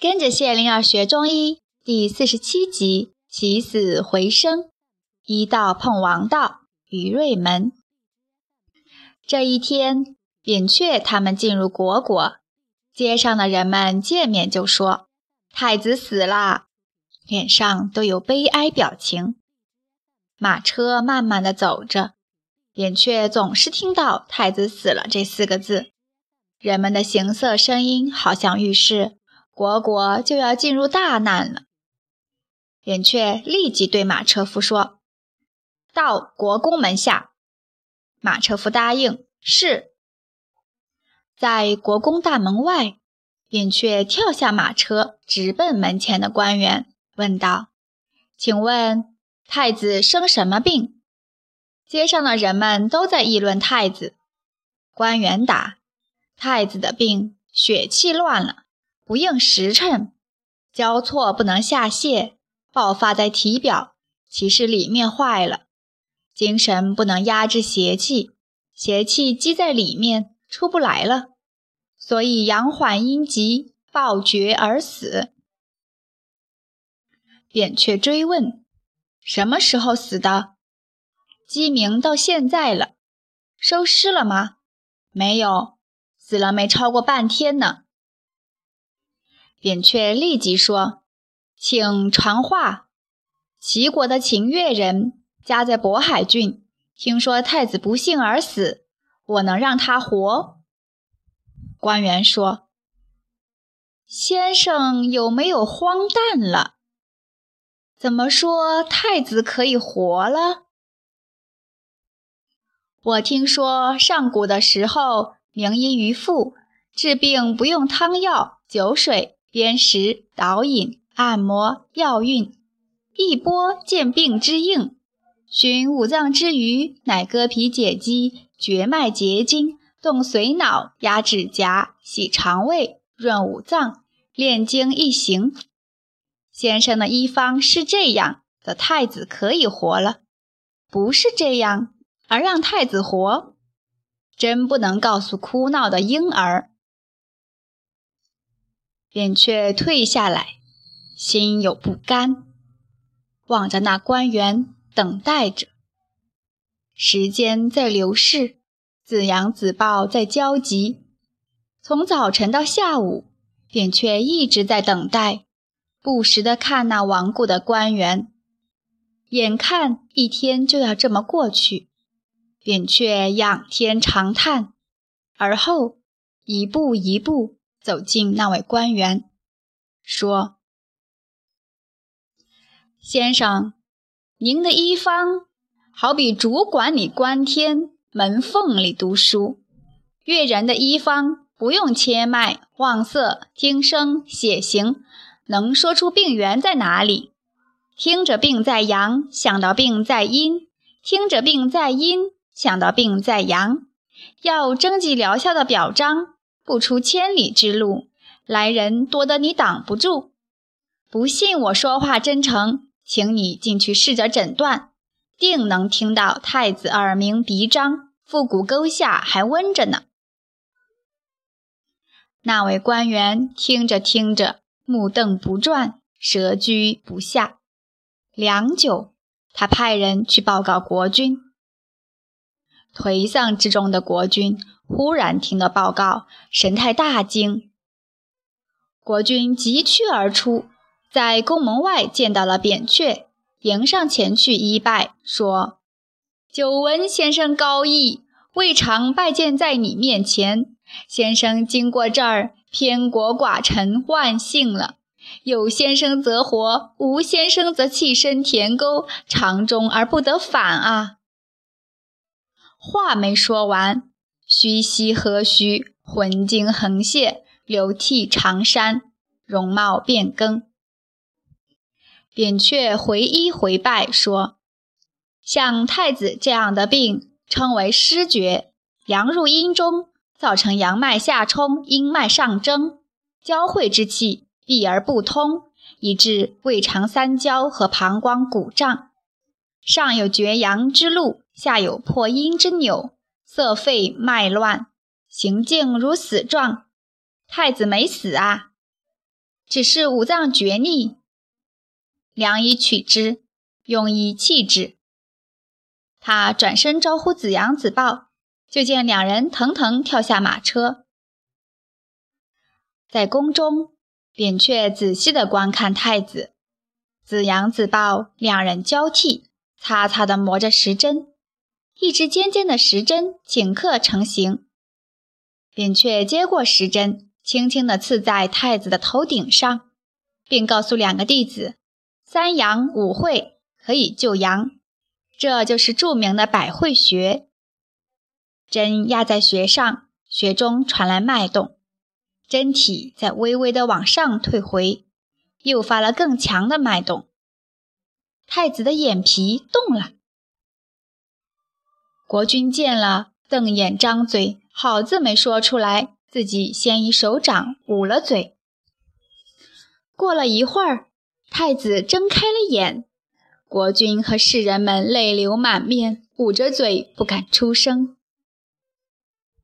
跟着谢灵儿学中医第四十七集起死回生，医道碰王道，于瑞门。这一天，扁鹊他们进入虢国，街上的人们见面就说：“太子死了。”脸上都有悲哀表情。马车慢慢的走着，扁鹊总是听到“太子死了”这四个字，人们的行色声音好像预示。国国就要进入大难了，扁鹊立即对马车夫说：“到国公门下。”马车夫答应：“是。”在国公大门外，扁鹊跳下马车，直奔门前的官员，问道：“请问太子生什么病？”街上的人们都在议论太子。官员答：“太子的病，血气乱了。”不应时辰，交错不能下泄，爆发在体表，其实里面坏了。精神不能压制邪气，邪气积在里面出不来了，所以阳缓阴急，暴绝而死。扁鹊追问：什么时候死的？鸡鸣到现在了，收尸了吗？没有，死了没超过半天呢。扁鹊立即说：“请传话，齐国的秦越人家在渤海郡，听说太子不幸而死，我能让他活。”官员说：“先生有没有荒诞了？怎么说太子可以活了？我听说上古的时候，名医于父治病不用汤药、酒水。”砭石、导引、按摩、药运，一波见病之应。寻五脏之余，乃割皮解肌，绝脉结筋，动髓脑，压指甲，洗肠胃，润五脏，炼精一行。先生的医方是这样，则太子可以活了；不是这样，而让太子活，真不能告诉哭闹的婴儿。扁鹊退下来，心有不甘，望着那官员，等待着。时间在流逝，子阳子豹在焦急。从早晨到下午，扁鹊一直在等待，不时地看那亡故的官员。眼看一天就要这么过去，扁鹊仰天长叹，而后一步一步。走进那位官员，说：“先生，您的医方好比主管里观天，门缝里读书。越人的医方不用切脉、望色、听声、写形，能说出病源在哪里。听着病在阳，想到病在阴；听着病在阴，想到病在阳。要征集疗效的表彰。”不出千里之路，来人多得你挡不住。不信我说话真诚，请你进去试着诊断，定能听到太子耳鸣鼻张，腹股沟下还温着呢。那位官员听着听着，目瞪不转，舌居不下。良久，他派人去报告国君。颓丧之中的国君。忽然听到报告，神态大惊。国君急趋而出，在宫门外见到了扁鹊，迎上前去一拜，说：“久闻先生高义，未尝拜见在你面前。先生经过这儿，偏国寡臣，万幸了。有先生则活，无先生则弃身田沟，长终而不得返啊！”话没说完。虚膝何须，魂精横泄，流涕长衫，容貌变更。扁鹊回医回拜说：“像太子这样的病，称为失厥，阳入阴中，造成阳脉下冲，阴脉上蒸，交汇之气闭而不通，以致胃肠三焦和膀胱鼓胀，上有绝阳之路，下有破阴之钮。”色肺脉乱，行径如死状。太子没死啊！只是五脏厥逆，良以取之，用以弃之。他转身招呼子阳、子豹，就见两人腾腾跳下马车，在宫中，扁鹊仔细地观看太子。子阳、子豹两人交替，擦擦地磨着时针，一支尖尖的时针顷刻成型。扁鹊接过时针，轻轻地刺在太子的头顶上，并告诉两个弟子：“三阳五会可以救阳，这就是著名的百会穴。”针压在穴上，穴中传来脉动，针体在微微地往上退回。诱发了更强的脉动，太子的眼皮动了。国君见了，瞪眼张嘴，好字没说出来，自己先以手掌捂了嘴。过了一会儿，太子睁开了眼，国君和士人们泪流满面，捂着嘴不敢出声。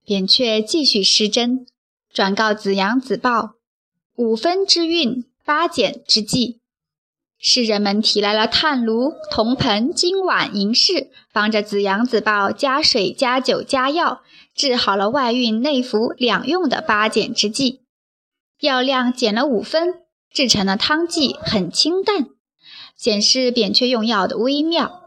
扁鹊继续施针，转告子阳、子豹：五分之运。八减之际，士人们提来了炭炉、铜盆、金碗、银饰，帮着子阳、子豹加水、加酒、加药，治好了外运内服两用的八减之剂。药量减了五分，制成的汤剂很清淡，显示扁鹊用药的微妙。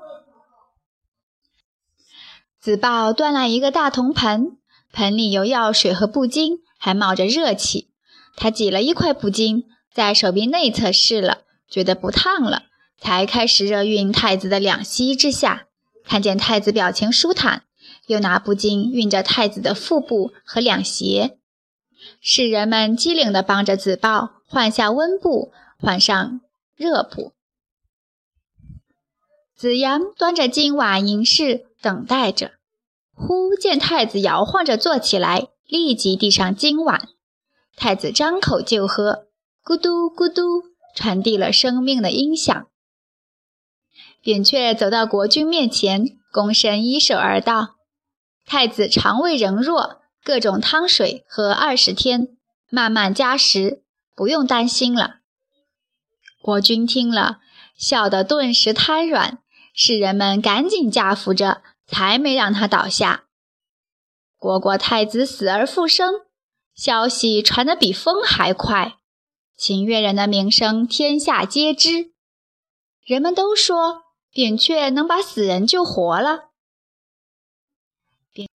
子豹端来一个大铜盆，盆里有药水和布巾，还冒着热气。他挤了一块布巾。在手臂内侧试了，觉得不烫了，才开始热熨太子的两膝之下。看见太子表情舒坦，又拿布巾熨着太子的腹部和两胁。士人们机灵地帮着子豹换下温布，换上热布。子阳端着金碗银饰等待着，忽见太子摇晃着坐起来，立即递上金碗。太子张口就喝。咕嘟咕嘟，传递了生命的音响。扁鹊走到国君面前，躬身依手而道：“太子肠胃仍弱，各种汤水喝二十天，慢慢加食，不用担心了。”国君听了，笑得顿时瘫软，士人们赶紧架扶着，才没让他倒下。国国太子死而复生，消息传得比风还快。秦越人的名声天下皆知，人们都说扁鹊能把死人救活了。扁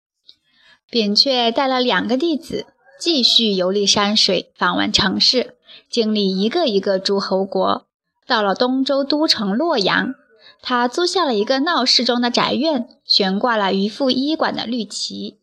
扁鹊带了两个弟子，继续游历山水，访问城市，经历一个一个诸侯国。到了东周都城洛阳，他租下了一个闹市中的宅院，悬挂了渔父医馆的绿旗。